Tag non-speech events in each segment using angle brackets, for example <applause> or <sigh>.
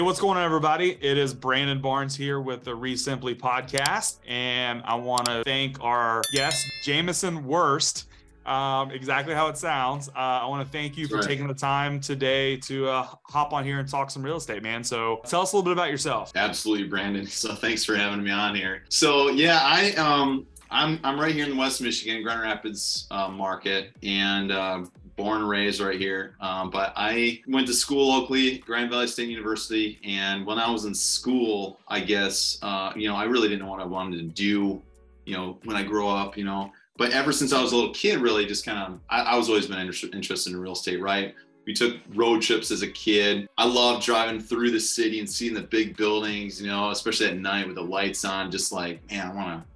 Hey, what's going on, everybody? It is Brandon Barnes here with the REsimpli podcast, and I want to thank our guest, Jamison Worst. Um, exactly how it sounds. Uh, I want to thank you for Right. taking the time today to uh, hop on here and talk some real estate, man. So, tell us a little bit about yourself. Absolutely, Brandon. <laughs> So thanks for having me on here. So yeah, I um I'm I'm right here in the West Michigan, Grand Rapids uh, market, and uh, born and raised right here. Um, but I went to school locally, Grand Valley State University, and when I was in school, I guess uh, you know I really didn't know what I wanted to do. You know, when I grow up, you know. But ever since I was a little kid, really, just kind of I, I was always been inter- interested in real estate, right? We took road trips as a kid. I loved driving through the city and seeing the big buildings, you know, especially at night with the lights on. Just like, man, I want to,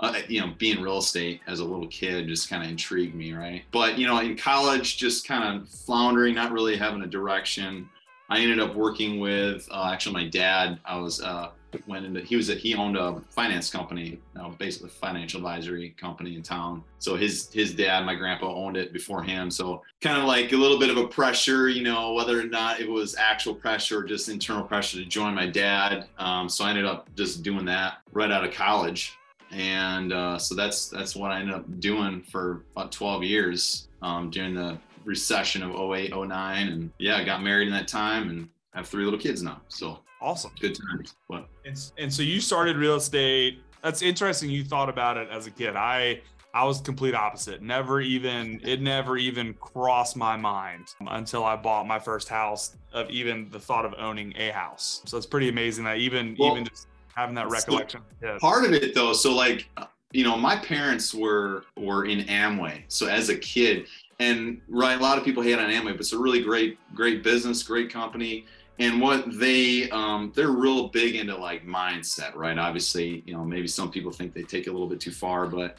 uh, you know, being real estate as a little kid just kind of intrigued me, right? But, you know, in college, just kind of floundering, not really having a direction. I ended up working with uh, actually my dad. I was uh, went into he was a, he owned a finance company, basically financial advisory company in town. So his his dad, my grandpa, owned it before him. So kind of like a little bit of a pressure, you know, whether or not it was actual pressure or just internal pressure to join my dad. Um, so I ended up just doing that right out of college, and uh, so that's that's what I ended up doing for about 12 years um, during the recession of 08, 09. and yeah, I got married in that time and have three little kids now. So Awesome. good times. But And, and so you started real estate. That's interesting. You thought about it as a kid. I I was complete opposite. Never even it never even crossed my mind until I bought my first house. Of even the thought of owning a house. So it's pretty amazing that even Well, even just having that recollection. Yeah. part of it though so like you know my parents were were in amway so as a kid and right a lot of people hate on amway but it's a really great great business great company and what they um they're real big into like mindset right obviously you know maybe some people think they take it a little bit too far but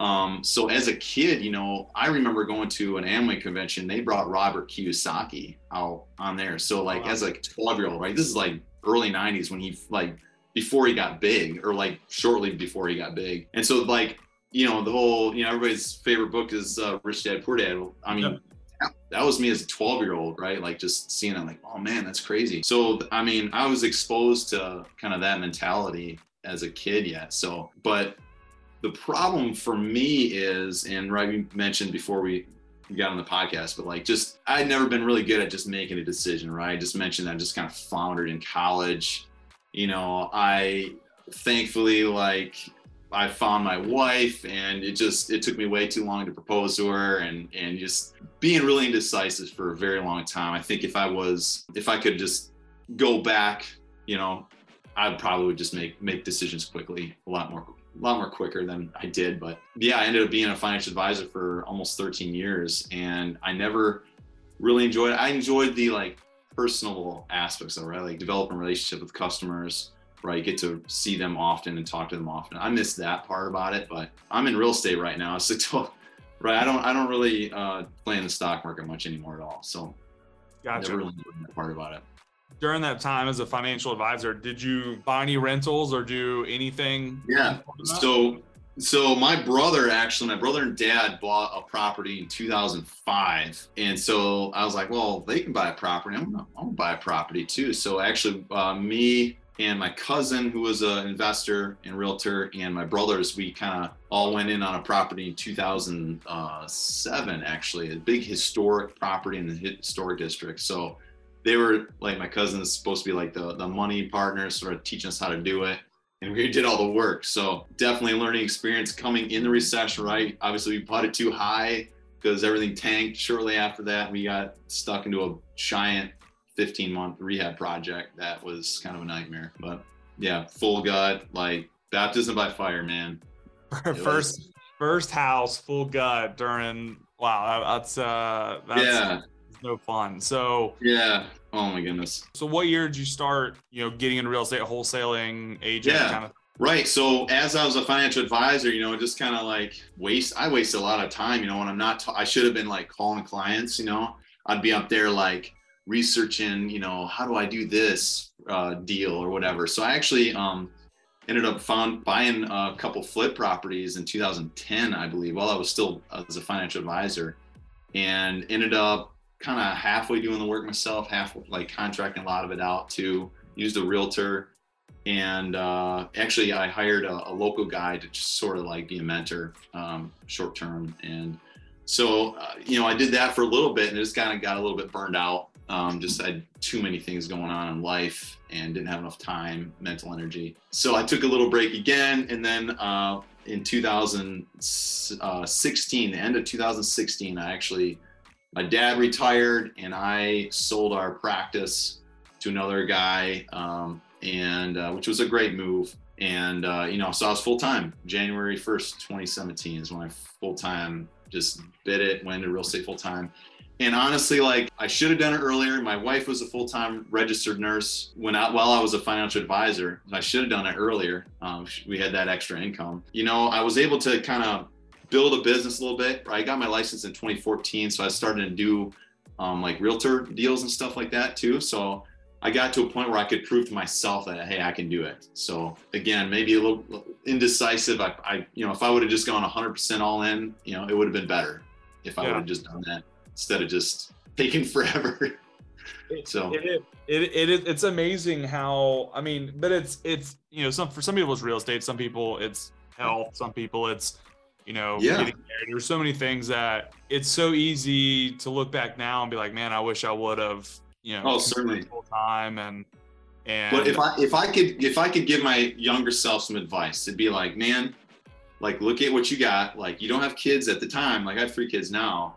um so as a kid you know i remember going to an amway convention they brought robert kiyosaki out on there so like Wow. as like 12 year old right this is like early 90s when he like before he got big or like shortly before he got big. And so like, you know, the whole, you know, everybody's favorite book is uh, Rich Dad Poor Dad. I mean, that was me as a 12 year old, right? Like just seeing it like, oh man, that's crazy. So, I mean, I was exposed to kind of that mentality as a kid yet. So, but the problem for me is, and right, we mentioned before we got on the podcast, but like just, I'd never been really good at just making a decision, right? I just mentioned that I just kind of floundered in college you know i thankfully like i found my wife and it just it took me way too long to propose to her and and just being really indecisive for a very long time. I think if i was if i could just go back you know i probably would just make make decisions quickly a lot more a lot more quicker than i did. But yeah i ended up being a financial advisor for almost 13 years and i never really enjoyed it. I enjoyed the like personal aspects of it, right? Like developing a relationship with customers, right? You get to see them often and talk to them often. I miss that part about it, but I'm in real estate right now. <laughs> So, right, I don't, I don't really uh, play in the stock market much anymore at all. So, Gotcha. never really enjoyed that part about it. During that time as a financial advisor, did you buy any rentals or do anything? Yeah. So, so my brother actually, my brother and dad bought a property in 2005, and so I was like, well, they can buy a property. I'm gonna, I'm gonna buy a property too. So actually, uh, me and my cousin, who was an investor and realtor, and my brothers, we kind of all went in on a property in 2007. Actually, a big historic property in the historic district. So they were like my cousins supposed to be like the the money partners, sort of teaching us how to do it and we did all the work. So definitely a learning experience coming in the recession, right? Obviously, we bought it too high because everything tanked. Shortly after that, we got stuck into a giant 15 month rehab project that was kind of a nightmare. But yeah, full gut, like baptism by fire, man. <laughs> first first house full gut during wow that's uh that's yeah, no fun so yeah. Oh my goodness. so what year did you start you know getting into real estate wholesaling agent Yeah. kind of Right. So as I was a financial advisor, you know, just kind of like waste, I wasted a lot of time, you know, when I'm not, I should have been like calling clients, you know, I'd be up there like researching, you know, how do I do this uh, deal or whatever. So I actually um, ended up found buying a couple flip properties in 2010, I believe, while I was still as a financial advisor and ended up kind of halfway doing the work myself, half like contracting a lot of it out to use the realtor, and uh, actually I hired a, a, local guy to just sort of like be a mentor, um, short term. And so, uh, you know, I did that for a little bit, and it just kind of got a little bit burned out. Um, just had too many things going on in life and didn't have enough time, mental energy. So I took a little break again, and then uh, in 2016, the end of 2016, I actually my dad retired and I sold our practice to another guy, um, and uh, which was a great move. And uh, you know, so I was full time. January 1st, 2017 is when I full time just bit it, went into real estate full time. And honestly, like I should have done it earlier. My wife was a full time registered nurse when I, while I was a financial advisor. I should have done it earlier. Um, we had that extra income. You know, I was able to kind of build a business a little bit. I got my license in 2014, so I started to do um, like realtor deals and stuff like that too. So I got to a point where I could prove to myself that hey, I can do it. So again, maybe a little indecisive. I, I you know, if I would have just gone 100% all in, you know, it would have been better if I yeah. would have just done that instead of just <laughs> taking forever. so it, it, it, it, it's amazing how I mean, but it's it's you know some for some people it's real estate, some people it's health, some people it's you know, yeah. There's so many things that it's so easy to look back now and be like, man, I wish I would have, you know, oh, certainly full time and and. But if I if I could if I could give my younger self some advice, it'd be like, man, like look at what you got. Like you don't have kids at the time. Like I have three kids now.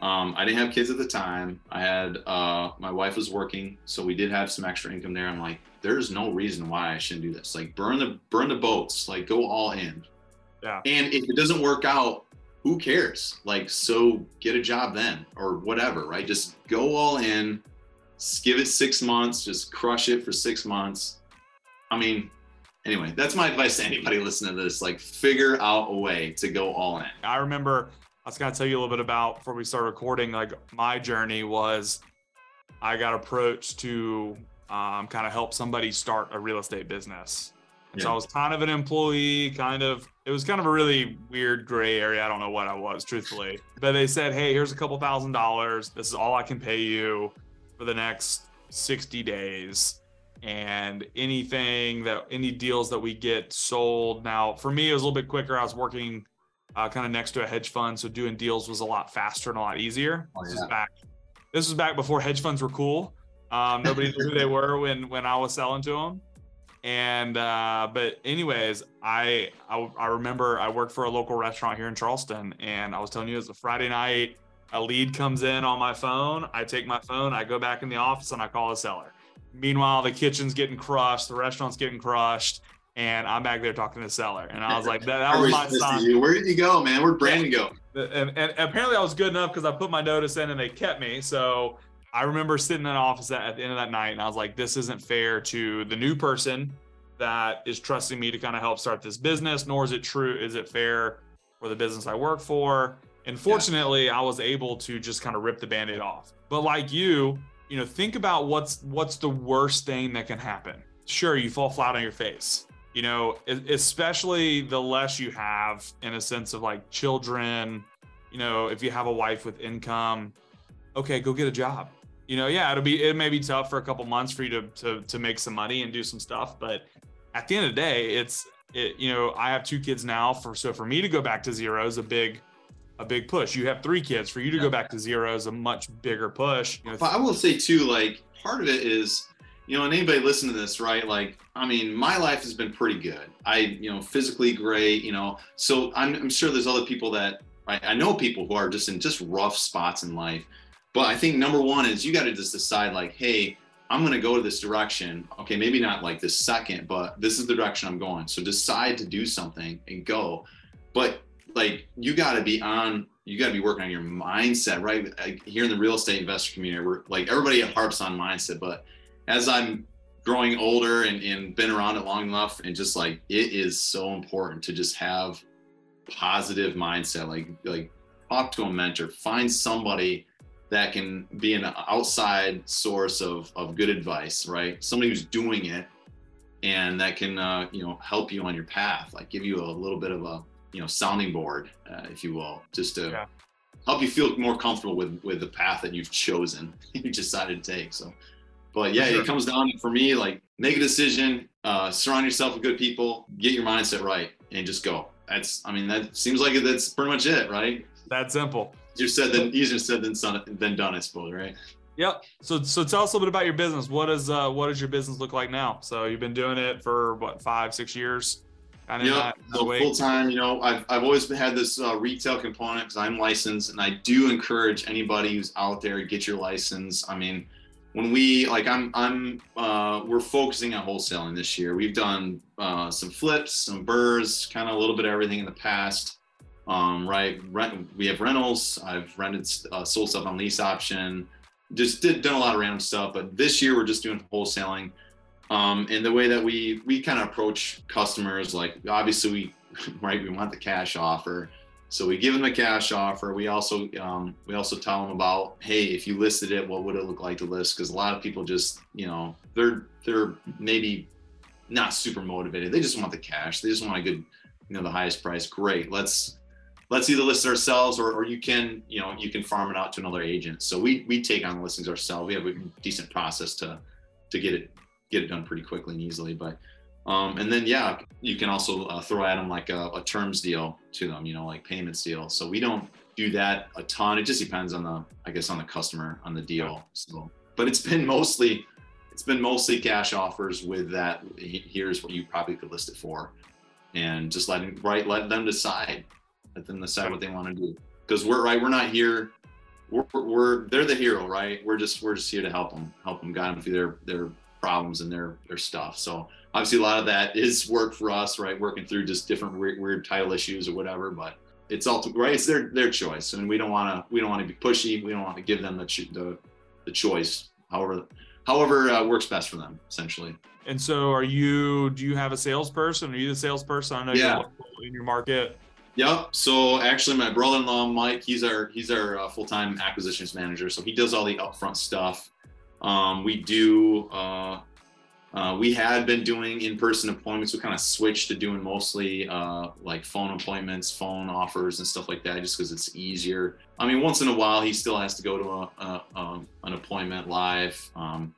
Um, I didn't have kids at the time. I had uh, my wife was working, so we did have some extra income there. I'm like, there's no reason why I shouldn't do this. Like burn the burn the boats. Like go all in yeah. And if it doesn't work out, who cares? Like, so get a job then or whatever, right? Just go all in, give it six months, just crush it for six months. I mean, anyway, that's my advice to anybody listening to this. Like, figure out a way to go all in. I remember I was going to tell you a little bit about before we start recording. Like, my journey was I got approached to um, kind of help somebody start a real estate business. And yeah. so I was kind of an employee, kind of, it was kind of a really weird gray area. I don't know what I was, truthfully. But they said, hey, here's a couple thousand dollars. This is all I can pay you for the next 60 days. And anything that, any deals that we get sold. Now, for me, it was a little bit quicker. I was working uh, kind of next to a hedge fund. So doing deals was a lot faster and a lot easier. Oh, yeah. This was back, this was back before hedge funds were cool. Um, nobody knew who they were when, when I was selling to them and uh, but anyways I, I, I remember i worked for a local restaurant here in charleston and i was telling you it was a friday night. A lead comes in on my phone. I take my phone. I go back in the office and i call the seller. Meanwhile the kitchen's getting crushed. The restaurant's getting crushed and i'm back there talking to the seller. And i was like that, that was my sign. where did you go man? Where'd brandon go? And, and apparently i was good enough because i put my notice in and they kept me. So I remember sitting in an office at, at, the end of that night and I was like, this isn't fair to the new person that is trusting me to kind of help start this business, nor is it true, is it fair for the business I work for? And fortunately, yeah. I was able to just kind of rip the band-aid off. But like you, you know, think about what's what's the worst thing that can happen. Sure, you fall flat on your face. You know, especially the less you have in a sense of like children, you know, if you have a wife with income, okay, go get a job you know, yeah, it'll be it may be tough for a couple months for you to to to make some money and do some stuff, but at the end of the day, it's it, you know, I have two kids now for so for me to go back to zero is a big a big push. You have three kids. For you to yeah. go back to zero is a much bigger push. You know, but I will say too, like part of it is, you know, and anybody listen to this, right? Like, I mean, my life has been pretty good. I, you know, physically great, you know. So I'm, I'm sure there's other people that right? I know people who are just in just rough spots in life but I think number one is you got to just decide like, hey, I'm going to go to this direction. Okay, maybe not like this second, but this is the direction I'm going. So decide to do something and go. But like you got to be on you got to be working on your mindset, right? Like, here in the real estate investor community, we're like everybody harps on mindset, but as I'm growing older and, and been around it long enough, and just like it is so important to just have positive mindset. Like like talk to a mentor, find somebody that can be an outside source of, of good advice, right? Somebody who's doing it and that can, uh, you know, help you on your path, like give you a little bit of a, you know, sounding board, uh, if you will, just to yeah. help you feel more comfortable with, with the path that you've chosen, <laughs> you decided to take. So But yeah, sure. it comes down for me like make a decision, uh, surround yourself with good people, get your mindset right, and just go. That's I mean that seems like that's pretty much it, right? That simple. Easier said than easier said than son, than done, I suppose, right? Yep. So so tell us a little bit about your business. What does uh what does your business look like now? So you've been doing it for what five six years? Kind Yeah, that, that so full time. You know, I've I've always had this uh, retail component because I'm licensed, and I do encourage anybody who's out there get your license. I mean, when we like, I'm I'm uh, we're focusing on wholesaling this year. We've done uh, some flips, some burrs, kind of a little bit of everything in the past. Um, right, rent. We have rentals. I've rented, uh, sold stuff on lease option. Just did done a lot of random stuff, but this year we're just doing wholesaling um, and the way that we we kind of approach customers like obviously we <laughs> right we want the cash offer so we give them a cash offer we also um, we also tell them about hey if you listed it what would it look like to list because a lot of people just you know they're they're maybe not super motivated they just want the cash they just want a good you know the highest price great let's let's either list ourselves or, or you can you know you can farm it out to another agent so we we take on the listings ourselves we have a decent process to to get it get it done pretty quickly and easily. But um, and then yeah, you can also uh, throw at them like a, a, terms deal to them, you know, like payments deal. So we don't do that a ton. It just depends on the, I guess, on the customer on the deal. So, but it's been mostly, it's been mostly cash offers with that. Here's what you probably could list it for, and just letting right let them decide, let them decide what they want to do. Because we're right, we're not here. We're, we're they're the hero, right? We're just we're just here to help them, help them guide them through their their problems and their their stuff. So obviously a lot of that is work for us, right? Working through just different weird, weird title issues or whatever, but it's all right. It's their their choice, and we don't want to we don't want to be pushy. We don't want to give them the the, the choice. However, however uh, works best for them, essentially. And so, are you? Do you have a salesperson? Are you the salesperson? I know yeah. you're in your market. Yep. So actually, my brother-in-law Mike, he's our he's our uh, full-time acquisitions manager. So he does all the upfront stuff. Um, we do, uh, uh, we had been doing in-person appointments. We kind of switched to doing mostly uh, like phone appointments, phone offers, and stuff like that, just because it's easier. I mean, once in a while, he still has to go to a, a, a an appointment live. Um,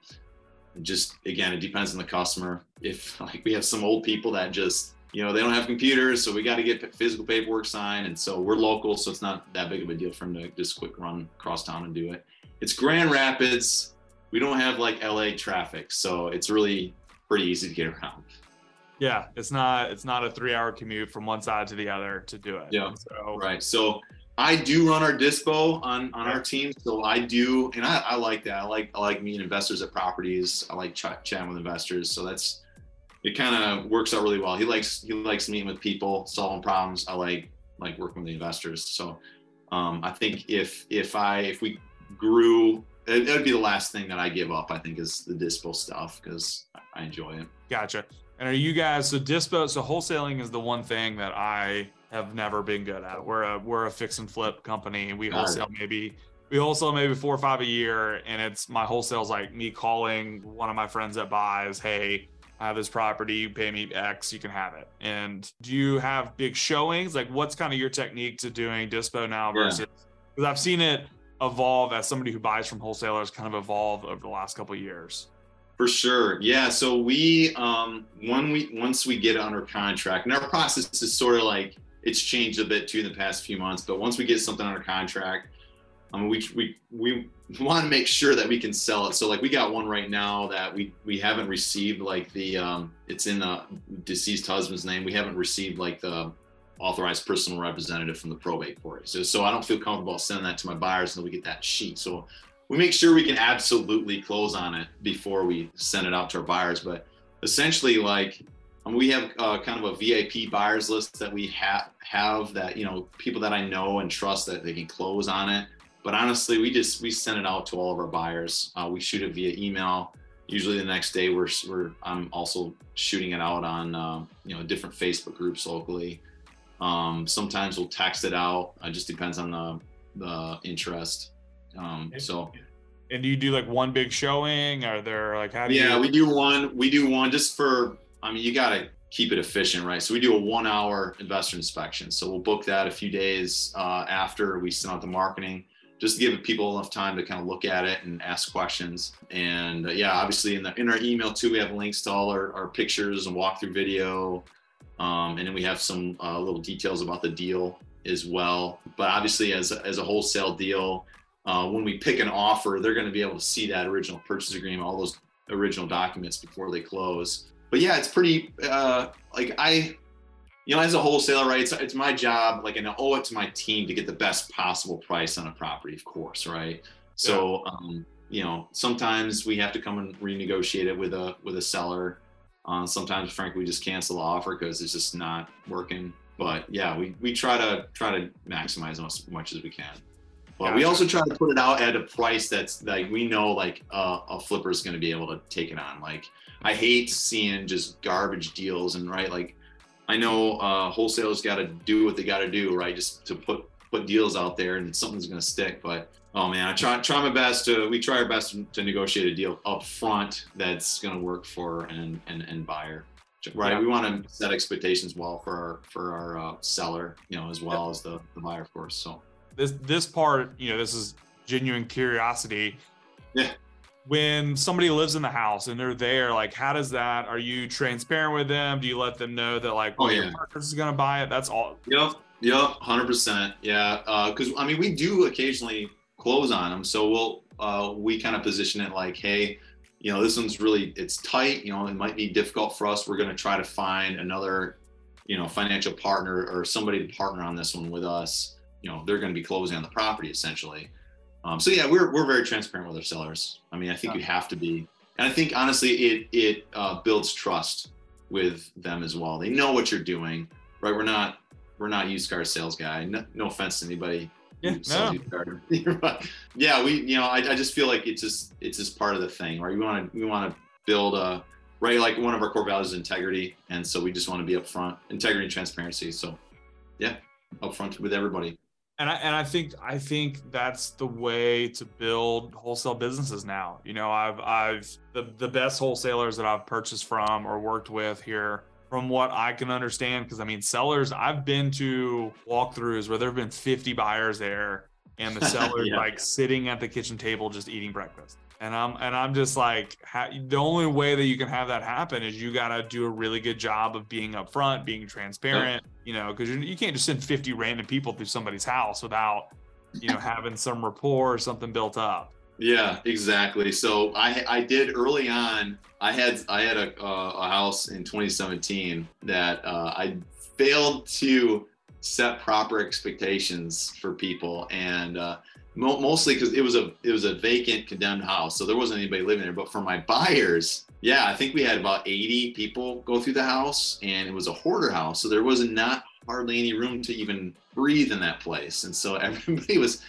just again, it depends on the customer. If <laughs> like we have some old people that just you know they don't have computers, so we got to get physical paperwork signed, and so we're local, so it's not that big of a deal for them to just quick run across town and do it. It's Grand Rapids we don't have like LA traffic, so it's really pretty easy to get around. Yeah, it's not it's not a three hour commute from one side to the other to do it. Yeah. So, right. So I do run our dispo on on our team, so I do, and I, I like that. I like I like meeting investors at properties. I like ch- chatting with investors, so that's it. Kind of works out really well. He likes he likes meeting with people, solving problems. I like like working with the investors. So um, I think if if I if we grew it, would be the last thing that I give up. I think is the dispo stuff because I enjoy it. Gotcha. And are you guys so dispo? So wholesaling is the one thing that I have never been good at. We're a we're a fix and flip company. We wholesale maybe we wholesale maybe four or five a year, and it's my wholesale's like me calling one of my friends that buys, hey. I have this property, you pay me X, you can have it. And do you have big showings? Like, what's kind of your technique to doing dispo now versus? Because yeah. I've seen it evolve as somebody who buys from wholesalers kind of evolve over the last couple years for sure yeah so we um when we once we get under contract and our process is sort of like it's changed a bit too in the past few months but once we get something under contract um we we we want to make sure that we can sell it so like we got one right now that we we haven't received like the um it's in the deceased husband's name we haven't received like the authorized personal representative from the probate court. So, so I don't feel comfortable sending that to my buyers until we get that sheet. So we make sure we can absolutely close on it before we send it out to our buyers. But essentially, like um, we have uh, kind of a VIP buyers list that we have have that you know people that I know and trust that they can close on it. But honestly, we just we send it out to all of our buyers. Uh, we shoot it via email. Usually the next day, we're, we're I'm also shooting it out on uh, you know different Facebook groups locally. Um, sometimes we'll text it out. It just depends on the the interest. Um, so. And do you do like one big showing? Are there like how do yeah, you? we do one. We do one just for. I mean, you gotta keep it efficient, right? So we do a one-hour investor inspection. So we'll book that a few days uh, after we send out the marketing. Just to give people enough time to kind of look at it and ask questions. And uh, yeah, obviously in the in our email too, we have links to all our, our pictures and walkthrough video. Um, and then we have some uh, little details about the deal as well. But obviously, as as a wholesale deal, uh, when we pick an offer, they're going to be able to see that original purchase agreement, all those original documents before they close. But yeah, it's pretty uh, like I, you know, as a wholesaler, right? It's, it's my job, like, and I owe it to my team to get the best possible price on a property, of course, right? So, yeah. um, you know, sometimes we have to come and renegotiate it with a with a seller. Uh, sometimes, frankly, we just cancel the offer because it's just not working. But yeah, we, we try to try to maximize as much as we can. But gotcha. we also try to put it out at a price that's like we know like uh, a flipper is going to be able to take it on. Like I hate seeing just garbage deals and right like I know uh, wholesalers got to do what they got to do right just to put put deals out there and something's going to stick. But oh man, I try try my best to we try our best to negotiate a deal up front that's going to work for an an, an buyer. Right, yeah. we want to set expectations well for our for our uh, seller, you know, as well as the, the buyer, of course. So this this part, you know, this is genuine curiosity. Yeah. When somebody lives in the house and they're there, like, how does that? Are you transparent with them? Do you let them know that like, oh, yeah. your partner is going to buy it? That's all. Yep. Yep. Hundred percent. Yeah. Because uh, I mean, we do occasionally close on them, so we'll uh, we kind of position it like, hey you know, this one's really it's tight. You know, it might be difficult for us. We're going to try to find another, you know, financial partner or somebody to partner on this one with us. You know, they're going to be closing on the property essentially. Um, so yeah, we're we're very transparent with our sellers. I mean, I think yeah. you have to be, and I think honestly, it it uh, builds trust with them as well. They know what you're doing, right? We're not we're not used car sales guy. No, no offense to anybody yeah, no. <laughs> yeah, we, you know, I, I just feel like it's just, it's just part of the thing, right? We want to, we want to build a, right? Like one of our core values is integrity. And so we just want to be upfront, integrity and transparency. So yeah, upfront with everybody. And I, and I think, I think that's the way to build wholesale businesses now. You know, I've, I've, the, the best wholesalers that I've purchased from or worked with here from what I can understand. Because I mean, sellers, I've been to walkthroughs where there have been 50 buyers there, and the <laughs> seller's yeah. like sitting at the kitchen table just eating breakfast. And I'm and I'm just like, ha- the only way that you can have that happen is you got to do a really good job of being upfront, being transparent. You know, because you can't just send 50 random people through somebody's house without, you know, having some rapport or something built up. Yeah, exactly. So I I did early on. I had I had a, uh, a house in 2017 that uh, I failed to set proper expectations for people, and uh, mostly because it was a it was a vacant condemned house, so there wasn't anybody living there. But for my buyers, yeah, I think we had about 80 people go through the house, and it was a hoarder house, so there was not hardly any room to even breathe in that place, and so <laughs> everybody was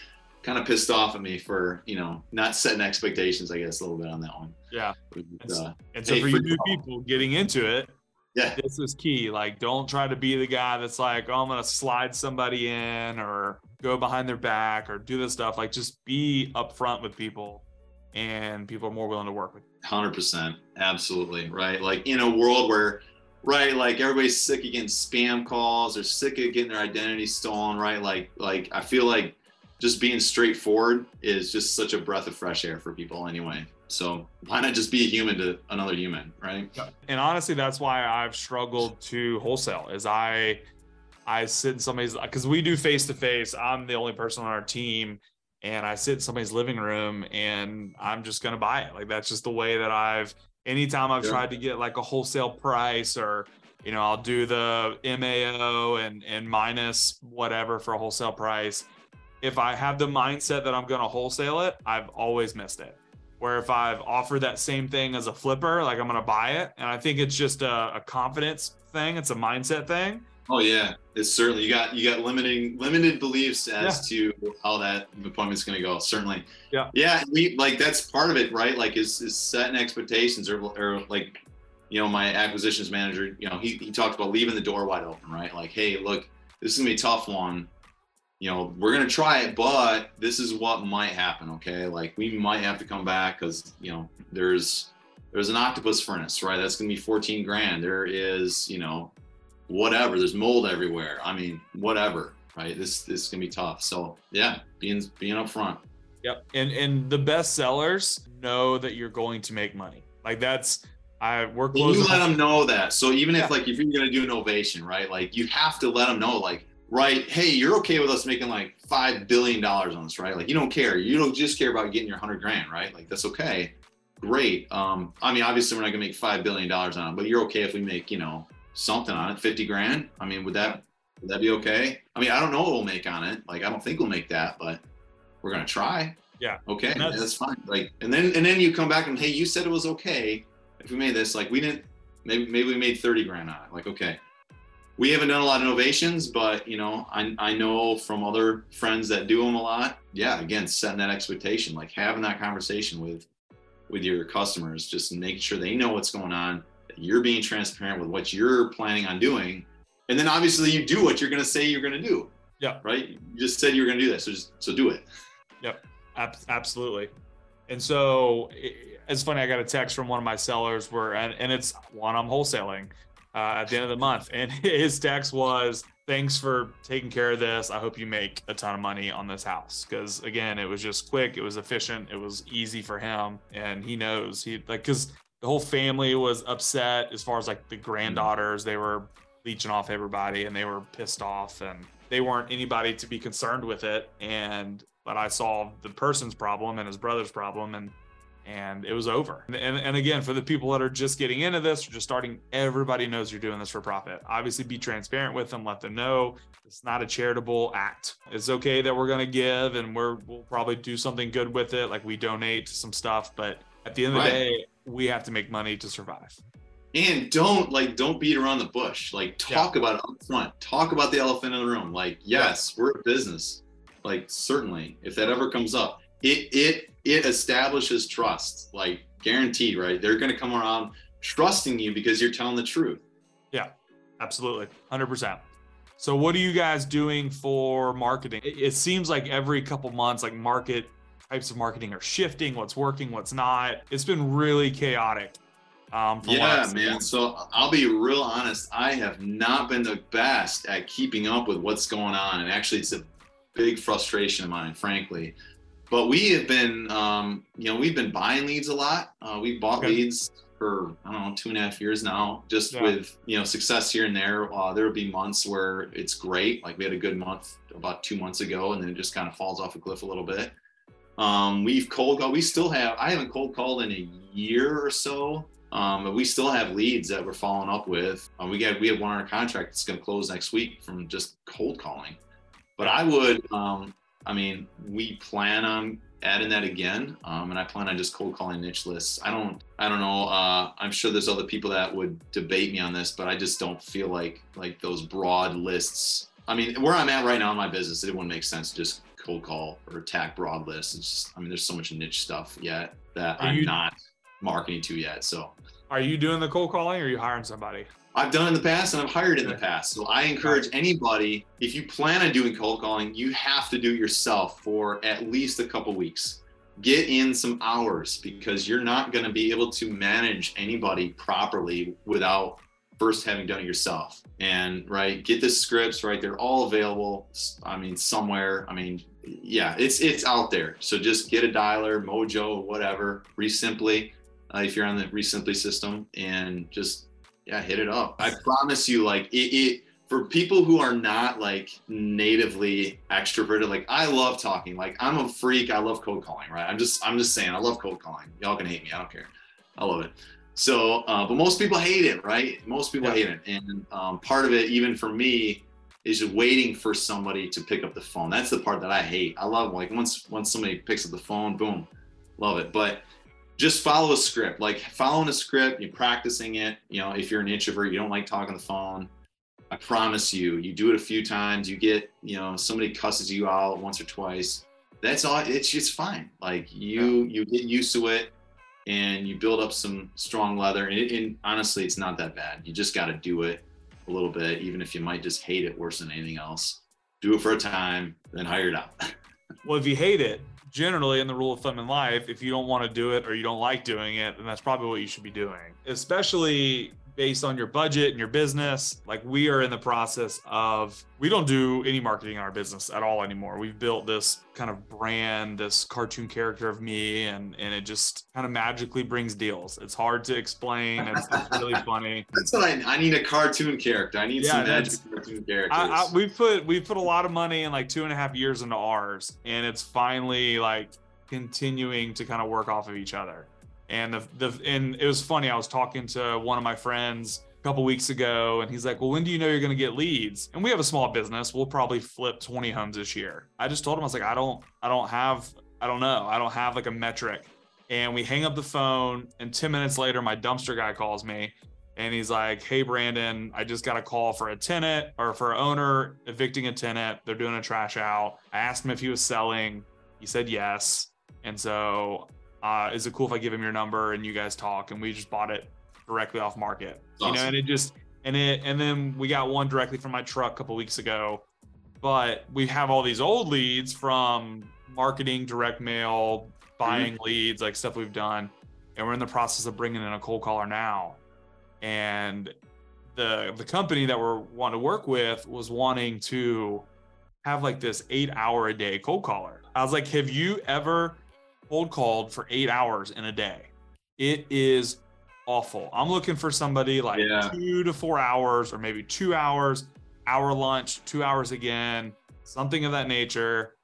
kind of pissed off at me for you know not setting expectations. I guess a little bit on that one. Yeah. But, uh, and so hey, for you new people getting into it, yeah, this is key. Like, don't try to be the guy that's like, oh, I'm gonna slide somebody in or go behind their back or do this stuff. Like, just be upfront with people, and people are more willing to work with. you. Hundred percent, absolutely right. Like in a world where right like everybody's sick of getting spam calls or sick of getting their identity stolen right like like i feel like just being straightforward is just such a breath of fresh air for people anyway. So why not just be a human to another human, right? And honestly, that's why I've struggled to wholesale. Is I I sit in somebody's because we do face to face. I'm the only person on our team, and I sit in somebody's living room, and I'm just gonna buy it. Like that's just the way that I've. Anytime I've yeah. tried to get like a wholesale price or you know I'll do the MAO and and minus whatever for a wholesale price if I have the mindset that I'm going to wholesale it, I've always missed it. Where if I've offered that same thing as a flipper, like I'm going to buy it. And I think it's just a, a confidence thing. It's a mindset thing. Oh yeah, it's certainly you got you got limiting limited beliefs as yeah. to how that appointment's going to go. Certainly. Yeah. Yeah, we like that's part of it, right? Like is is setting expectations or or like you know my acquisitions manager, you know he he talked about leaving the door wide open, right? Like hey, look, this is gonna be a tough one you know, we're gonna try it, but this is what might happen. Okay, like we might have to come back because you know there's there's an octopus furnace, right? That's gonna be 14 grand. There is, you know, whatever. There's mold everywhere. I mean, whatever. right? This this is gonna be tough. So yeah, being being upfront. Yep. And and the best sellers know that you're going to make money. Like that's I And closing. you let them know that. So even Yeah. if like if you're gonna do a novation, right? Like you have to let them know, like, right, hey, you're okay with us making like five billion dollars on this, right? Like you don't care. You don't just care about getting your hundred grand, right? Like that's okay. Great. Um, I mean, obviously we're not gonna make five billion dollars on it, but you're okay if we make, you know, something on it, 50 grand. I mean, would that would that be okay? I mean, I don't know what we'll make on it. Like I don't think we'll make that, but we're gonna try. Yeah. Okay, that's- that's fine. Like and then and then you come back and hey, you said it was okay if we made this. Like we didn't maybe maybe we made 30 grand on it. Like, okay. We haven't done a lot of novations, but you know, I I know from other friends that do them a lot. Yeah, again, setting that expectation, like having that conversation with with your customers, just making sure they know what's going on, you're being transparent with what you're planning on doing. And then obviously you do what you're gonna say you're gonna do. Yeah. Right? You just said you're gonna do that. So just so do it. Ab- absolutely. And so i- it's funny. I got a text from one of my sellers where, and, and it's one I'm wholesaling uh, at the end of the month. <laughs> And his text was, thanks for taking care of this. I hope you make a ton of money on this house. Cause again, it was just quick. It was efficient. It was easy for him. And he knows he like, cause the whole family was upset as far as like the granddaughters, they were leeching off everybody and they were pissed off and they weren't anybody to be concerned with it. And but I solved the person's problem and his brother's problem and and it was over. And, and and again, for the people that are just getting into this or just starting, everybody knows you're doing this for profit. Obviously, be transparent with them, let them know it's not a charitable act. It's okay that we're gonna give and we're we'll probably do something good with it, like we donate to some stuff, but at the end of the day, we have to make money to survive. and don't like don't beat around the bush. Like talk about it up front talk about the elephant in the room. Like yes we're a business. Like certainly if that ever comes up. It it it establishes trust. Like guaranteed right? They're going to come around trusting you because you're telling the truth. Yeah, Absolutely, hundred percent. So, what are you guys doing for marketing? It, it seems like every couple months, like market types of marketing are shifting. What's working, what's not. It's been really chaotic. Um, yeah man so i'll be real honest i have not been the best at keeping up with what's going on and actually it's a big frustration of mine frankly but we have been um, you know we've been buying leads a lot uh, we bought Okay. leads for i don't know two and a half years now just Yeah. with you know success here and there uh, there will be months where it's great like we had a good month about two months ago and then it just kind of falls off a cliff a little bit um, we've cold called we still have i haven't cold called in a year or so um, but we still have leads that we're following up with. Uh, we got we have one on our contract that's going to close next week from just cold calling. But I would, um, I mean, we plan on adding that again, um, and I plan on just cold calling niche lists. I don't, I don't know. Uh, I'm sure there's other people that would debate me on this, but I just don't feel like like those broad lists. I mean, where I'm at right now in my business, it wouldn't make sense to just cold call or attack broad lists. It's just, I mean, there's so much niche stuff yet that Are I'm you- not marketing to yet. So Are you doing the cold calling or are you hiring somebody? I've done in the past and I've hired in the past. So I encourage anybody, if you plan on doing cold calling, you have to do it yourself for at least a couple weeks. Get in some hours because you're not going to be able to manage anybody properly without first having done it yourself. And right, get the scripts, right? They're all available. i mean, somewhere. I mean, yeah, it's it's out there. So just get a dialer, Mojo, whatever, REsimpli, uh, if you're on the REsimpli system, and just yeah, hit it up. I promise you, like it, it for people who are not like natively extroverted, like I love talking. Like I'm a freak. I love cold calling, right? I'm just I'm just saying I love cold calling. Y'all can hate me. I don't care. I love it. So, uh, but most people hate it, right? Most people Yeah. hate it, and um, part of it, even for me, is waiting for somebody to pick up the phone. That's the part that I hate. I love like once once somebody picks up the phone, boom, love it. But just follow a script. Like following a script, you're practicing it. You know, if you're an introvert, you don't like talking on the phone. I promise you, you do it a few times, you get, you know, somebody cusses you out once or twice. That's all. It's just fine. Like you, you get used to it, and you build up some strong leather. And, it, and honestly, it's not that bad. You just got to do it a little bit, even if you might just hate it worse than anything else. Do it for a time, then hire it out. <laughs> Well, if you hate it, generally in the rule of thumb in life, if you don't want to do it or you don't like doing it, then that's probably what you should be doing. Especially based on your budget and your business. Like we are in the process of we don't do any marketing in our business at all anymore. We've built this kind of brand, this cartoon character of me, and and it just kind of magically brings deals. It's hard to explain. It's, it's really <laughs> funny. That's what I, I need a cartoon character. I need yeah, some magic cartoon characters. I, I, we put we put a lot of money in like two and a half years into ours, and it's finally like continuing to kind of work off of each other. And the, the and it was funny. I was talking to one of my friends a couple weeks ago, and he's like, "Well, when do you know you're going to get leads?" And we have a small business. We'll probably flip 20 homes this year. I just told him I was like, "I don't, I don't have, I don't know, I don't have like a metric." And we hang up the phone, and 10 minutes later, my dumpster guy calls me, and he's like, "Hey, Brandon, I just got a call for a tenant or for an owner evicting a tenant. They're doing a trash out. I asked him if he was selling. He said yes." And so uh, is it cool if I give him your number and you guys talk? And we just bought it directly off market, awesome. you know, and it just, and it, and then we got one directly from my truck a couple weeks ago, but we have all these old leads from marketing, direct mail, buying mm-hmm. leads, like stuff we've done. And we're in the process of bringing in a cold caller now. And the, the company that we're wanting to work with was wanting to have like this eight hour a day cold caller. I was like, have you ever cold called for eight hours in a day. It is awful. I'm looking for somebody like yeah. two to four hours, or maybe two hours, hour lunch, two hours again, something of that nature.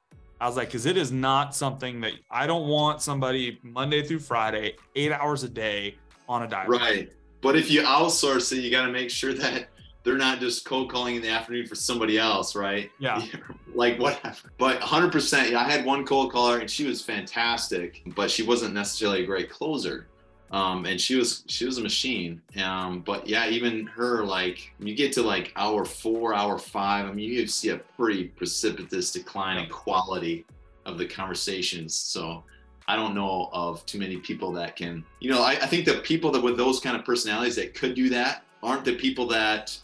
I was like, because it is not something that I don't want somebody Monday through Friday, eight hours a day on a diet. Right. But if you outsource it, you got to make sure that they're not just cold calling in the afternoon for somebody else, right? Yeah. <laughs> like whatever. But 100%, yeah, I had one cold caller and she was fantastic, but she wasn't necessarily a great closer. Um, and she was she was a machine. Um, but yeah, even her like you get to like hour four, hour five. I mean, you see a pretty precipitous decline in quality of the conversations. So I don't know of too many people that can, you know, I, I think the people that with those kind of personalities that could do that aren't the people that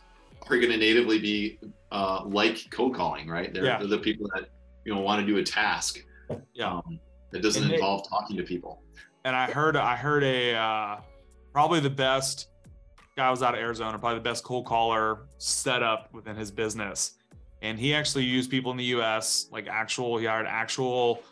are going to natively be uh, like cold calling, right? They're, yeah. they're, the people that you know want to do a task. Yeah, um, that doesn't and involve they, talking to people. And I heard I heard a uh, probably the best guy was out of Arizona, probably the best cold caller setup within his business. And he actually used people in the US, like actual, he hired actual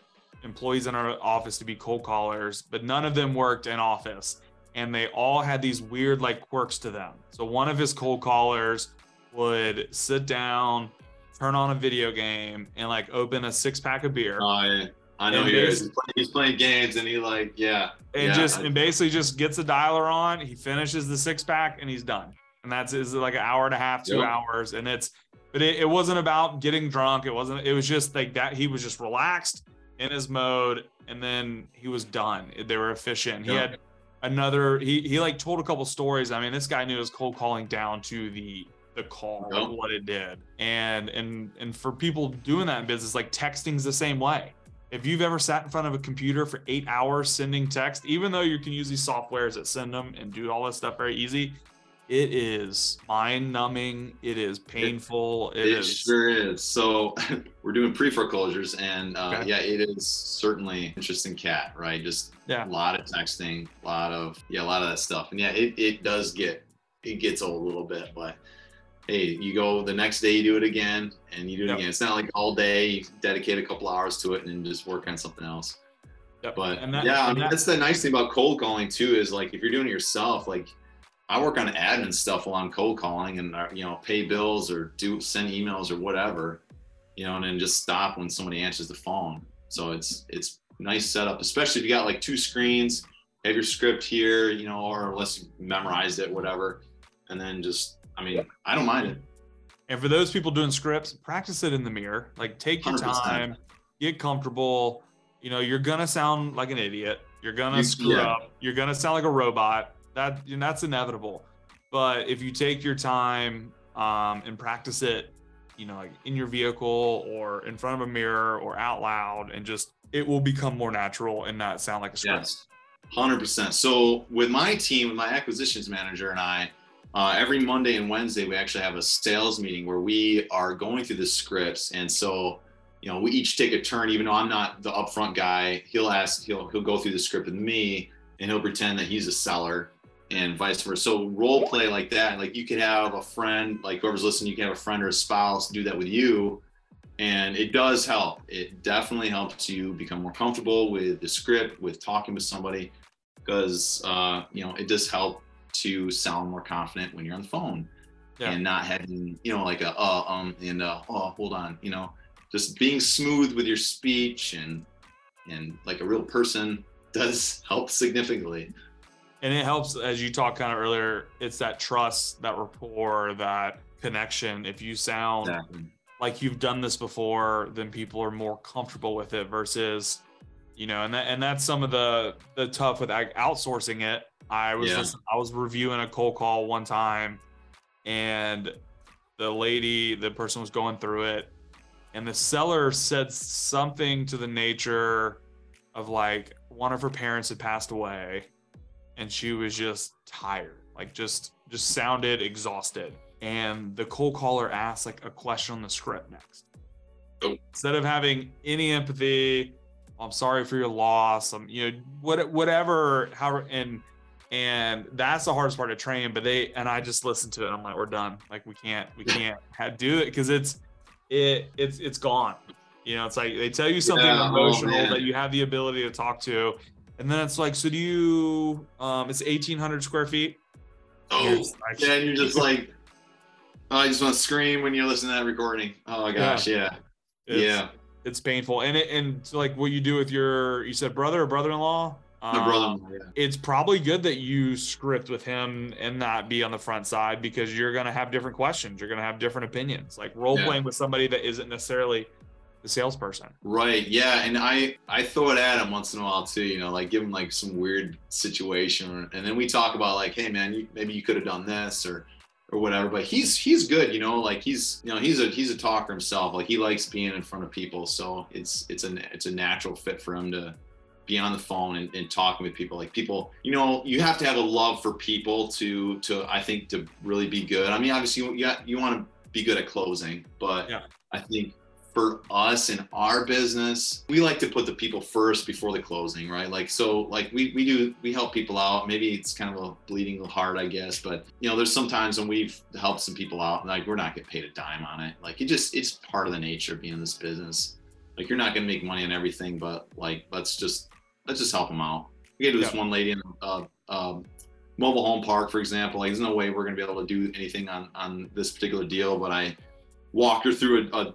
employees in our office to be cold callers, but none of them worked in office. And they all had these weird like quirks to them. So one of his cold callers would sit down, turn on a video game, and like open a six pack of beer. Oh, yeah. I know he is. He's playing, he's playing, games and he like, yeah. And yeah, just and basically just gets a dialer on. He finishes the six pack and he's done. And that's is like an hour and a half, two yep. hours. And it's but it, it wasn't about getting drunk. It wasn't, it was just like that. He was just relaxed in his mode and then he was done. They were efficient. He had another he he like told a couple stories. I mean, this guy knew his cold calling down to the the call yep. what it did and and and for people doing that in business like texting's the same way if you've ever sat in front of a computer for eight hours sending text even though you can use these softwares that send them and do all this stuff very easy it is mind numbing it is painful it, it, it is. sure is so <laughs> we're doing pre-foreclosures and uh, okay. yeah it is certainly interesting cat right just yeah. a lot of texting a lot of yeah a lot of that stuff and yeah it, it does get it gets old a little bit but hey, you go the next day, you do it again, and you do it yep. again. It's not like all day. You dedicate a couple hours to it and then just work on something else. Yep. But that, yeah, I mean, that, that's the nice thing about cold calling too. Is like if you're doing it yourself, like I work on admin stuff while I'm cold calling, and uh, you know, pay bills or do send emails or whatever, you know, and then just stop when somebody answers the phone. So it's it's nice setup, especially if you got like two screens, have your script here, you know, or unless you memorized it, whatever, and then just I mean, I don't mind it. And for those people doing scripts, practice it in the mirror. Like take your 100%. time, get comfortable. You know, you're gonna sound like an idiot. You're gonna you, screw yeah. up. You're gonna sound like a robot. That that's inevitable. But if you take your time um, and practice it, you know, like in your vehicle or in front of a mirror or out loud, and just it will become more natural and not sound like a script. Yes, hundred percent. So with my team, with my acquisitions manager and I, uh, every Monday and Wednesday, we actually have a sales meeting where we are going through the scripts. And so, you know, we each take a turn, even though I'm not the upfront guy, he'll ask, he'll, he'll go through the script with me and he'll pretend that he's a seller. and vice versa. So role play like that, like you could have a friend, like whoever's listening, you can have a friend or a spouse do that with you. And it does help. It definitely helps you become more comfortable with the script, with talking with somebody, because uh, you know it does help to sound more confident when you're on the phone, yeah. and not having you know like a uh um and uh oh hold on you know just being smooth with your speech and and like a real person <laughs> does help significantly and it helps as you talked kind of earlier it's that trust that rapport that connection if you sound exactly. like you've done this before then people are more comfortable with it versus you know and that and that's some of the the tough with outsourcing it i was yeah. i was reviewing a cold call one time and the lady the person was going through it and the seller said something to the nature of like one of her parents had passed away and she was just tired like just just sounded exhausted and the cold caller asked like a question on the script next oh. instead of having any empathy i'm sorry for your loss i'm you know what whatever how and and that's the hardest part to train but they and i just listened to it i'm like we're done like we can't we can't do it because it's it it's it's gone you know it's like they tell you something yeah, oh, emotional oh, that you have the ability to talk to and then it's like, so do you? Um, it's eighteen hundred square feet. Oh, like, yeah, and you're just like, oh, I just want to scream when you listen to that recording. Oh my gosh, yeah, yeah, yeah. It's painful, and it and like what you do with your, you said brother or brother-in-law. Um, brother. Yeah. It's probably good that you script with him and not be on the front side because you're gonna have different questions. You're gonna have different opinions. Like role playing with somebody that isn't necessarily the salesperson. Right. Yeah. And I I throw it at him once in a while too. You know, like give him like some weird situation, and then we talk about like, hey man, you, maybe you could have done this or or whatever. But he's he's good. You know, like he's you know he's a he's a talker himself. Like he likes being in front of people, so it's it's a it's a natural fit for him to be on the phone and, and talking with people like people you know you have to have a love for people to to i think to really be good i mean obviously you, you, you want to be good at closing but yeah. i think for us in our business, we like to put the people first before the closing, right? Like, so like we, we do, we help people out. Maybe it's kind of a bleeding heart, I guess, but you know, there's sometimes when we've helped some people out, like we're not getting paid a dime on it. Like it just, it's part of the nature of being in this business. Like you're not going to make money on everything, but like, let's just, let's just help them out. We get to this one lady in a uh, um, mobile home park, for example, like there's no way we're going to be able to do anything on, on this particular deal, but I walked her through a, a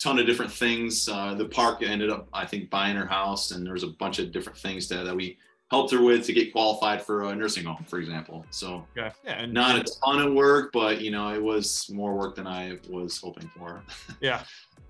ton of different things. Uh, the park ended up, I think, buying her house, and there was a bunch of different things that, that we helped her with to get qualified for a nursing home, for example. So, okay. yeah, and, not a ton of work, but you know, it was more work than I was hoping for. <laughs> yeah,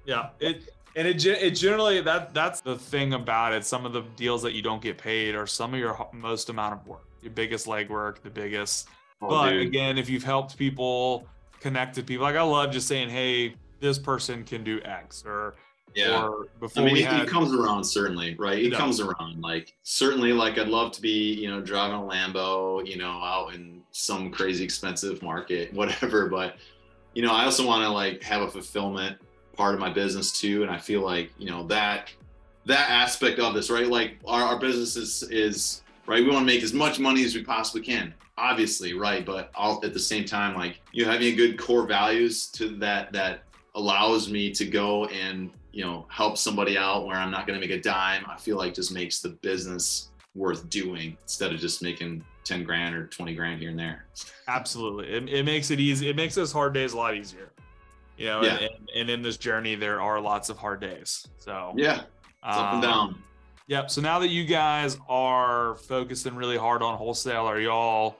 yeah. It and it it generally that that's the thing about it. Some of the deals that you don't get paid are some of your most amount of work, your biggest legwork, the biggest. Oh, but dude. again, if you've helped people, connected people, like I love just saying, hey this person can do X or yeah. Or before I mean, it, had... it, comes around certainly, right? It, it comes around. Like certainly, like I'd love to be, you know, driving a Lambo, you know, out in some crazy expensive market, <laughs> whatever. But you know, I also want to like have a fulfillment part of my business too, and I feel like you know that that aspect of this, right? Like our, our business is is right. We want to make as much money as we possibly can, obviously, right? But all at the same time, like you having a good core values to that that allows me to go and you know help somebody out where I'm not going to make a dime. I feel like just makes the business worth doing instead of just making 10 grand or 20 grand here and there. Absolutely. It, it makes it easy. It makes those hard days a lot easier. You know, yeah. and, and, in this journey, there are lots of hard days. So, yeah, it's um, up and um, down. Yep. So now that you guys are focusing really hard on wholesale, are y'all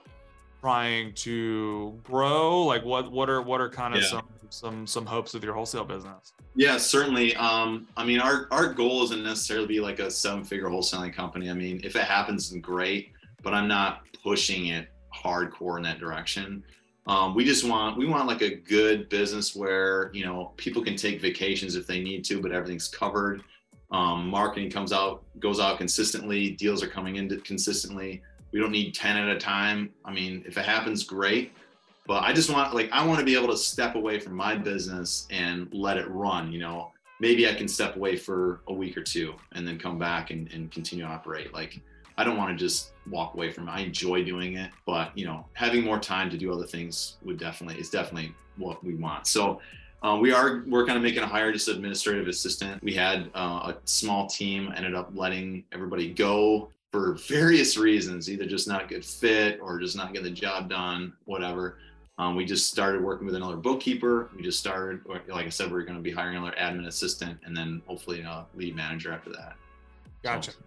trying to grow? Like what, what are, what are kind of yeah. some some some hopes with your wholesale business? Yeah, certainly. Um, I mean, our our goal isn't necessarily be like a seven figure wholesaling company. I mean, if it happens, then great. But I'm not pushing it hardcore in that direction. Um, we just want we want like a good business where you know people can take vacations if they need to, but everything's covered. Um, marketing comes out goes out consistently. Deals are coming in consistently. We don't need ten at a time. I mean, if it happens, great but I just want like I want to be able to step away from my business and let it run. You know, maybe I can step away for a week or two and then come back and, and continue to operate. Like I don't want to just walk away from it. I enjoy doing it, but you know, having more time to do other things would definitely is definitely what we want. So uh, we are working on making a hire, just administrative assistant. We had uh, a small team, ended up letting everybody go for various reasons, either just not good fit or just not get the job done, whatever. Um, we just started working with another bookkeeper. We just started, like I said, we're going to be hiring another admin assistant and then hopefully a lead manager after that. Gotcha. So,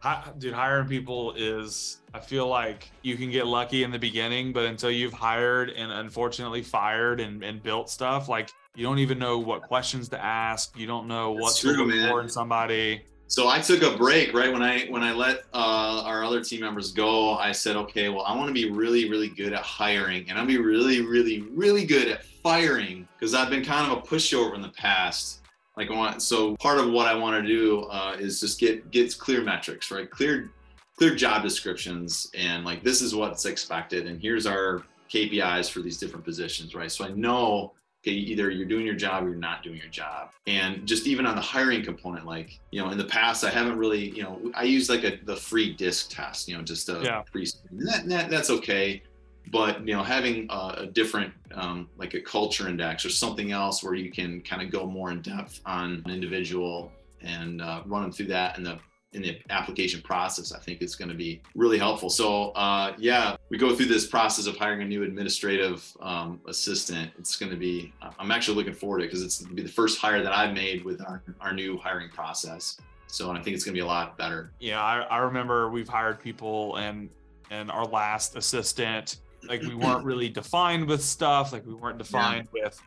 Hi, dude, hiring people is, I feel like you can get lucky in the beginning, but until you've hired and unfortunately fired and, and built stuff, like you don't even know what questions to ask. You don't know what to look for in somebody. So I took a break right when I when I let uh, our other team members go. I said, okay, well, I want to be really, really good at hiring, and I'll be really, really, really good at firing because I've been kind of a pushover in the past. Like I want, so part of what I want to do uh, is just get get clear metrics, right? Clear clear job descriptions, and like this is what's expected, and here's our KPIs for these different positions, right? So I know okay either you're doing your job or you're not doing your job. And just even on the hiring component like you know in the past i haven't really you know i use like a the free disc test you know just a yeah. pre that, that, that's okay. But you know having a, a different um, like a culture index or something else where you can kind of go more in depth on an individual and uh, run them through that and the in the application process, I think it's going to be really helpful. So, uh, yeah, we go through this process of hiring a new administrative um, assistant. It's going to be, I'm actually looking forward to it because it's going to be the first hire that I've made with our, our new hiring process. So, I think it's going to be a lot better. Yeah, I, I remember we've hired people and and our last assistant, like we weren't really defined with stuff, like we weren't defined yeah. with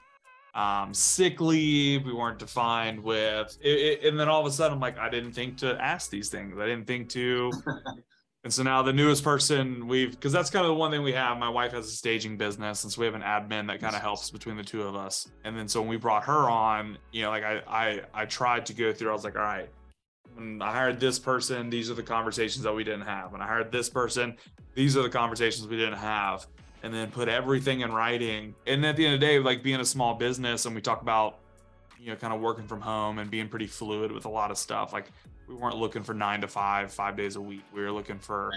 um, sick leave. We weren't defined with, it, it, and then all of a sudden, I'm like, I didn't think to ask these things. I didn't think to. <laughs> and so now the newest person we've, because that's kind of the one thing we have. My wife has a staging business, and so we have an admin that kind of helps between the two of us. And then so when we brought her on, you know, like I, I, I tried to go through. I was like, all right, when I hired this person, these are the conversations that we didn't have. When I hired this person, these are the conversations we didn't have and then put everything in writing. And at the end of the day, like being a small business, and we talk about, you know, kind of working from home and being pretty fluid with a lot of stuff. Like we weren't looking for nine to five, five days a week. We were looking for,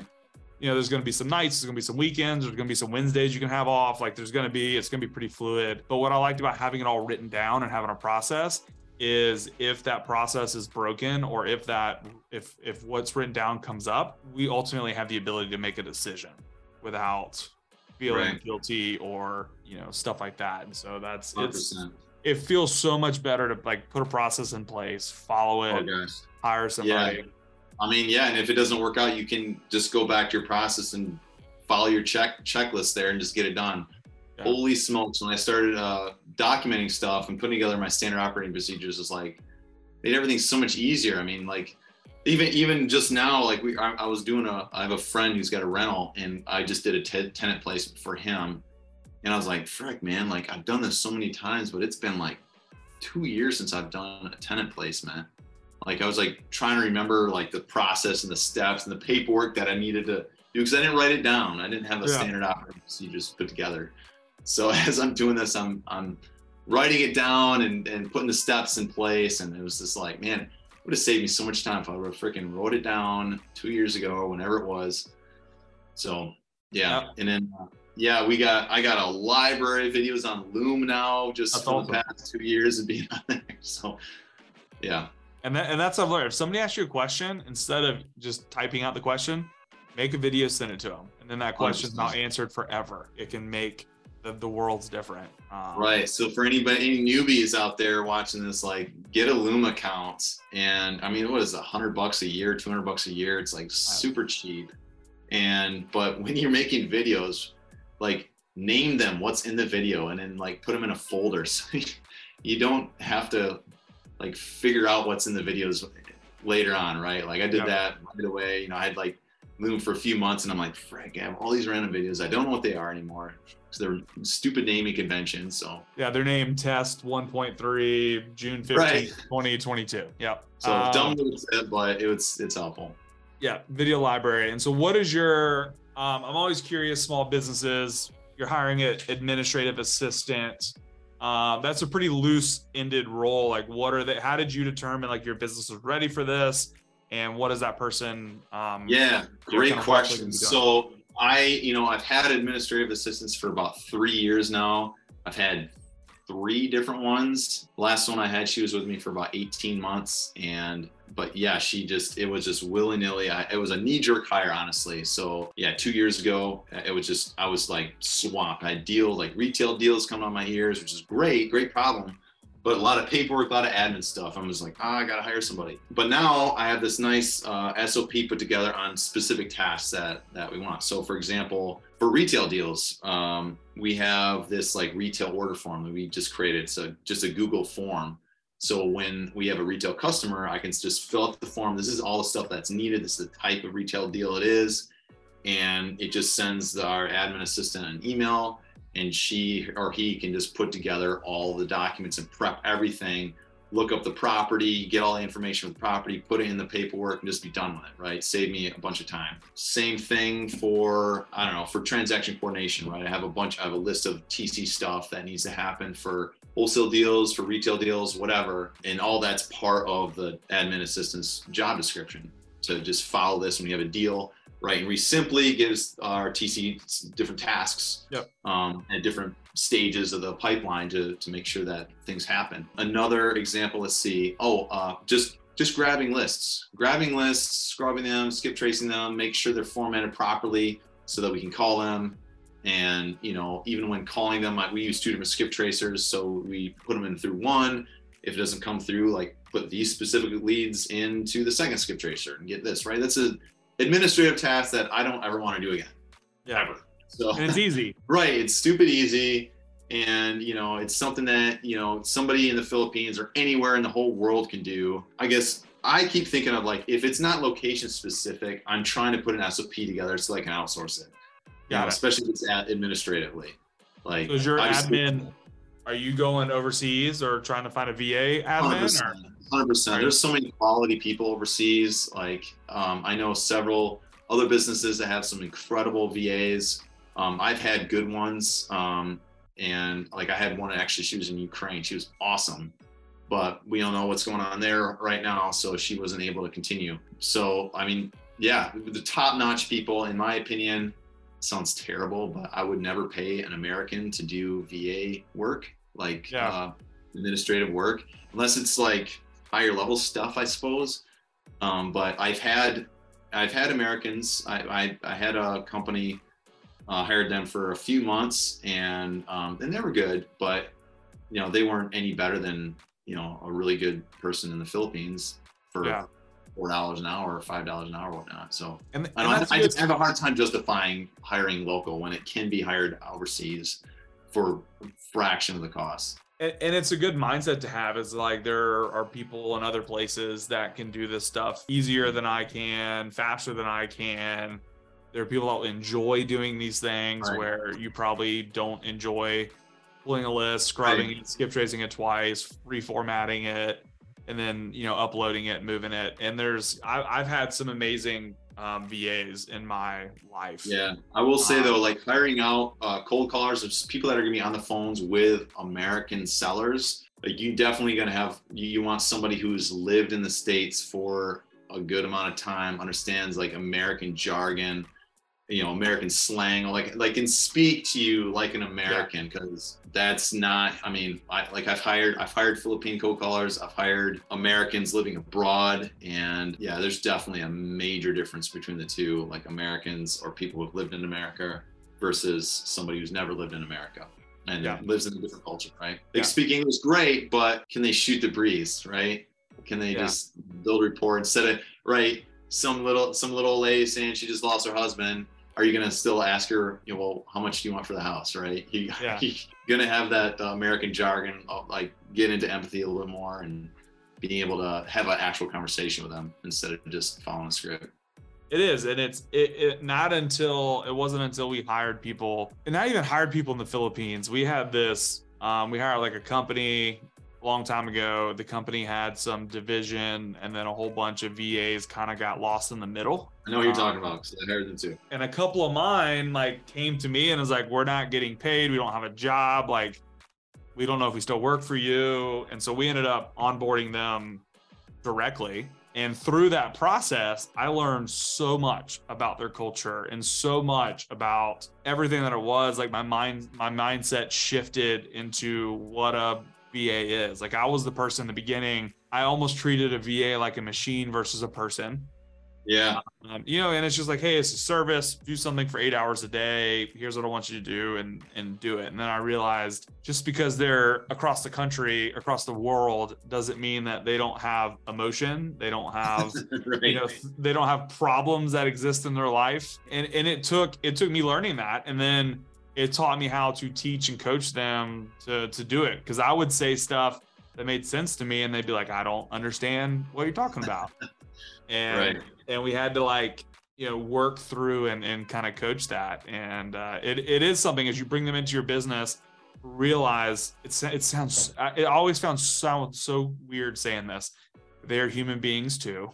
you know, there's going to be some nights, there's going to be some weekends, there's going to be some Wednesdays you can have off. Like there's going to be, it's going to be pretty fluid. But what I liked about having it all written down and having a process is if that process is broken or if that if if what's written down comes up we ultimately have the ability to make a decision without feeling right. guilty or you know stuff like that and so that's 100%. it's it feels so much better to like put a process in place follow it oh, hire somebody yeah. i mean yeah and if it doesn't work out you can just go back to your process and follow your check checklist there and just get it done yeah. holy smokes when i started uh, documenting stuff and putting together my standard operating procedures it's like made everything so much easier i mean like even even just now like we I, I, was doing a i have a friend who's got a rental and i just did a t- tenant placement for him. And i was like frick man like i've done this so many times but it's been like two years since i've done a tenant placement. Like i was like trying to remember like the process and the steps and the paperwork that i needed to do because i didn't write it down. I didn't have a yeah. standard operating procedures put together. So <laughs> as i'm doing this i'm i'm writing it down and, and putting the steps in place. And it was just like man would have saved me so much time if I would have freaking wrote it down two years ago or whenever it was. So yeah, yep. and then uh, yeah, we got I got a library of videos on Loom now just that's for awesome. the past two years of being <laughs> on there. So yeah. And that, and that's I've learned. If somebody asks you a question, instead of just typing out the question, make a video, send it to them, and then that question's not answered forever. It can make the, the world's different. Um, right. So for anybody, any newbies out there watching this, like get a Loom account, and I mean, what is a hundred bucks a year, two hundred bucks a year? It's like super cheap. And but when you're making videos, like name them what's in the video, and then like put them in a folder, <laughs> so you don't have to like figure out what's in the videos later on, right? Like I did that right away. You know, I had like Loom for a few months, and I'm like, Frank, I have all these random videos. I don't know what they are anymore they're stupid naming conventions. So yeah, their name test 1.3 June 15th, right. 2022. Yeah. So um, dumb it, but it was it's helpful. Yeah, video library. And so what is your um, I'm always curious, small businesses, you're hiring an administrative assistant. Uh, that's a pretty loose ended role. Like what are they how did you determine like your business was ready for this? And what is that person? Um, yeah, great kind of question. So I, you know, I've had administrative assistants for about three years now. I've had three different ones. Last one I had, she was with me for about 18 months. And, but yeah, she just, it was just willy nilly. It was a knee jerk hire, honestly. So yeah, two years ago, it was just, I was like swamped. I deal like retail deals coming on my ears, which is great, great problem but a lot of paperwork, a lot of admin stuff. I'm just like, oh, I gotta hire somebody. But now I have this nice uh, SOP put together on specific tasks that that we want. So, for example, for retail deals, um, we have this like retail order form that we just created. It's a, just a Google form. So when we have a retail customer, I can just fill out the form. This is all the stuff that's needed. This is the type of retail deal it is, and it just sends our admin assistant an email and she or he can just put together all the documents and prep everything look up the property get all the information for the property put it in the paperwork and just be done with it right? Save me a bunch of time. Same thing for i don't know for transaction coordination right? I have a bunch i have a list of tc stuff that needs to happen for wholesale deals for retail deals whatever. And all that's part of the admin assistant's job description to just follow this when you have a deal right? And REsimpli gives our TC different tasks yep. um, at different stages of the pipeline to, to make sure that things happen. Another example, let's see. Oh, uh, just just grabbing lists, grabbing lists, scrubbing them, skip tracing them, make sure they're formatted properly so that we can call them. And you know, even when calling them, we use two different skip tracers, so we put them in through one. If it doesn't come through, like put these specific leads into the second skip tracer and get this right. That's a administrative tasks that I don't ever want to do again. Yeah. Ever. So and it's easy. <laughs> right. It's stupid easy. And you know, it's something that, you know, somebody in the Philippines or anywhere in the whole world can do. I guess I keep thinking of like if it's not location specific, I'm trying to put an SOP together so I can outsource it. Yeah, you know, especially if it's administratively. Like so is your admin are you going overseas or trying to find a VA admin 100%. There's so many quality people overseas. Like, um, I know several other businesses that have some incredible VAs. Um, I've had good ones. Um, and like, I had one actually, she was in Ukraine. She was awesome. But we don't know what's going on there right now. So she wasn't able to continue. So, I mean, yeah, the top notch people, in my opinion, sounds terrible, but I would never pay an American to do VA work, like yeah. uh, administrative work, unless it's like higher level stuff, I suppose. Um, but I've had I've had Americans. I I, I had a company uh, hired them for a few months, and um, and they were good, but you know they weren't any better than you know a really good person in the Philippines for yeah. four dollars an hour or five dollars an hour or whatnot. So and, I, don't, I just have a hard time justifying hiring local when it can be hired overseas for a fraction of the cost and, and, it's a good mindset to have is like there are people in other places that can do this stuff easier than i can faster than i can there are people that enjoy doing these things right. where you probably don't enjoy pulling a list scrubbing right. it skip tracing it twice reformatting it and then you know uploading it moving it and there's I, i've had some amazing um, VAs in my life. Yeah, I will say um, though, like hiring out uh, cold callers, of people that are gonna be on the phones with American sellers. Like you definitely gonna have you, you want somebody who's lived in the states for a good amount of time, understands like American jargon, you know American slang, like like can speak to you like an American because yeah. that's not. I mean, I, like I've hired I've hired Philippine cold callers, I've hired Americans living abroad, and yeah, there's definitely a major difference between the two. Like Americans or people who've lived in America versus somebody who's never lived in America and yeah. lives in a different culture, right? They yeah. speak English great, but can they shoot the breeze, right? Can they just build rapport instead of right? Some little some little lady saying she just lost her husband are you going to still ask her, you know, well, how much do you want for the house, right? You, <laughs> yeah. You're going to have that uh, American jargon, of, like get into empathy a little more and being able to have an actual conversation with them instead of just following a script. It is, and it's it, it not until it wasn't until we hired people, and not even hired people in the Philippines. We had this. Um, we hired like a company a long time ago, the company had some division and then a whole bunch of VAs kind of got lost in the middle. I know what you're um, talking about because I heard them too. And a couple of mine like came to me and was like, we're not getting paid. We don't have a job. Like, we don't know if we still work for you. And so we ended up onboarding them directly And through that process, I learned so much about their culture and so much about everything that it was. Like my mind, my mindset shifted into what a VA is. Like I was the person in the beginning. I almost treated a VA like a machine versus a person. Yeah. Um, you know, and it's just like, hey, it's a service. Do something for eight hours a day. Here's what I want you to do, and and do it. And then I realized just because they're across the country, across the world, doesn't mean that they don't have emotion. They don't have, <laughs> right. you know, they don't have problems that exist in their life. And and it took it took me learning that, and then it taught me how to teach and coach them to to do it. Because I would say stuff that made sense to me, and they'd be like, I don't understand what you're talking about. <laughs> And Right. And we had to like you know work through and, and kind of coach that. And uh, it, it is something as you bring them into your business realize it's it sounds it always found sound so weird saying this. They're human beings too.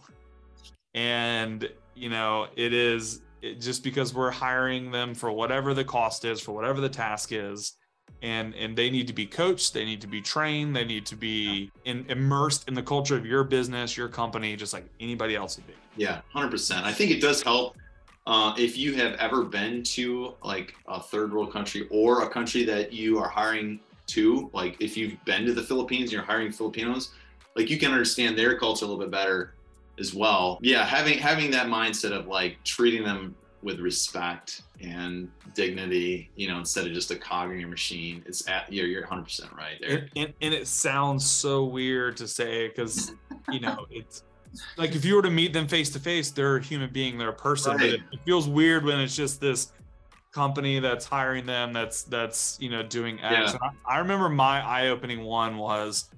And you know it is it, just because we're hiring them for whatever the cost is for whatever the task is and and they need to be coached they need to be trained they need to be in, immersed in the culture of your business your company just like anybody else would be Yeah, hundred percent. I think it does help uh, if you have ever been to like a third world country or a country that you are hiring to. Like if you've been to the Philippines, and you're hiring Filipinos, like you can understand their culture a little bit better as well. Yeah, having having that mindset of like treating them with respect and dignity, you know, instead of just a cog in your machine. It's at you're you're 100 percent right there. and, and, and it sounds so weird to say because <laughs> you know it's like if you were to meet them face to face they're a human being they're a person but Right. it, it feels weird when it's just this company that's hiring them that's that's you know doing x Yeah. I, I remember my eye-opening one was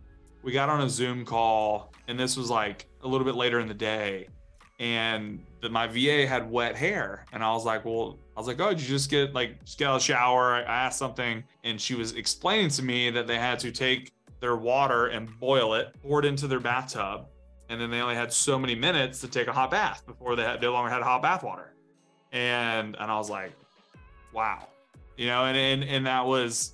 we got on a zoom call and this was like a little bit later in the day and that my va had wet hair and i was like well i was like oh did you just get like just get out of the shower? I asked something and she was explaining to me that they had to take their water and boil it pour it into their bathtub and then they only had so many minutes to take a hot bath before they had, no longer had hot bath water. And and i was like wow. You know and and, and that was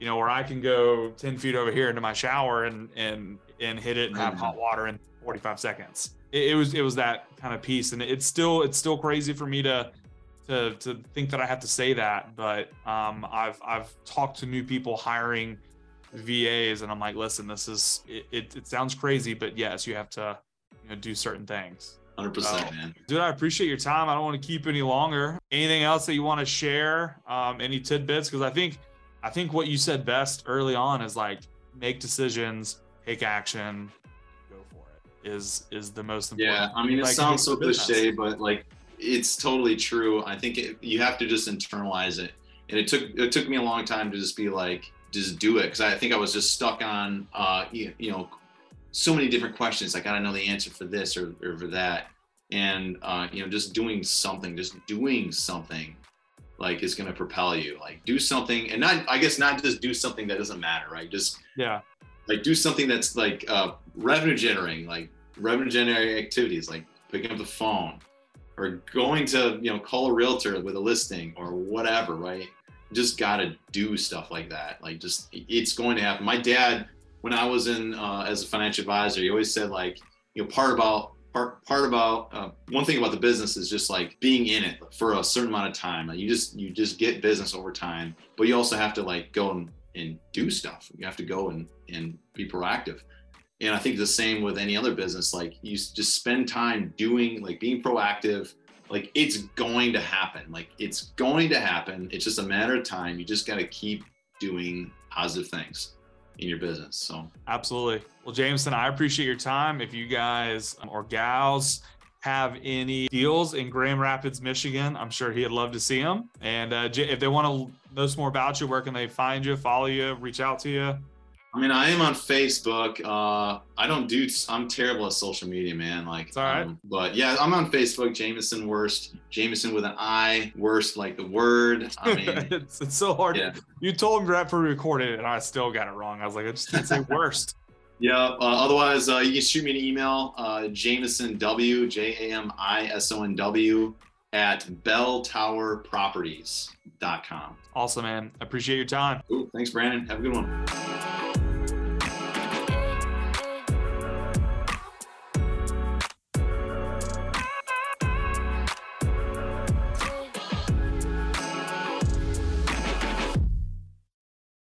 you know where i can go 10 feet over here into my shower and and and hit it and have Mhm. hot water in 45 seconds it, it was it was that kind of piece and it's still it's still crazy for me to to to think that i have to say that but um i've i've talked to new people hiring vas and i'm like listen this is it, it, it sounds crazy but yes you have to you know do certain things 100 percent, Oh. man. Dude, I appreciate your time. I don't want to keep any longer. Anything else that you want to share? Um, any tidbits? Because I think, I think what you said best early on is like make decisions, take action, go for it. Is is the most important. Yeah, I mean, it Like, sounds so cliche, but like, it's totally true. I think it, you have to just internalize it, and it took it took me a long time to just be like, just do it, because I think I was just stuck on, uh, you, you know, so many different questions. Like, I gotta know the answer for this or, or for that, and uh, you know, just doing something, just doing something, like is gonna propel you. Like, do something, and not, I guess, not just do something that doesn't matter, right? Just Yeah. like do something that's like uh, revenue generating, like revenue generating activities, like picking up the phone or going to you know call a realtor with a listing or whatever, right? Just gotta do stuff like that. Like just it's going to happen. My dad, when I was in uh, as a financial advisor, he always said like you know part about part part about uh, one thing about the business is just like being in it for a certain amount of time. Like you just you just get business over time, but you also have to like go and, and do stuff. You have to go and and be proactive. And I think the same with any other business. Like you just spend time doing like being proactive. Like it's going to happen. Like it's going to happen. It's just a matter of time. You just got to keep doing positive things in your business. So Absolutely. Well, Jamison, I appreciate your time. If you guys um, or gals have any deals in Grand Rapids, Michigan, I'm sure he'd love to see them. And uh, if they want to know some more about you, where can they find you, follow you, reach out to you? I mean, I am on Facebook. Uh, I don't do. I'm terrible at social media, man. Like, It's all right. um, but yeah, I'm on Facebook. Jamison Worst. Jamison with an I. Worst like the word. <laughs> I mean, it's, it's so hard. yeah. You told me right we recorded it, and I still got it wrong. I was like, I just didn't say <laughs> worst. Yeah. Uh, otherwise, uh, you can shoot me an email, uh, Jamison W J A M I S O N W at belltowerproperties.com. Awesome, man. Appreciate your time. Cool. Thanks, Brandon. Have a good one.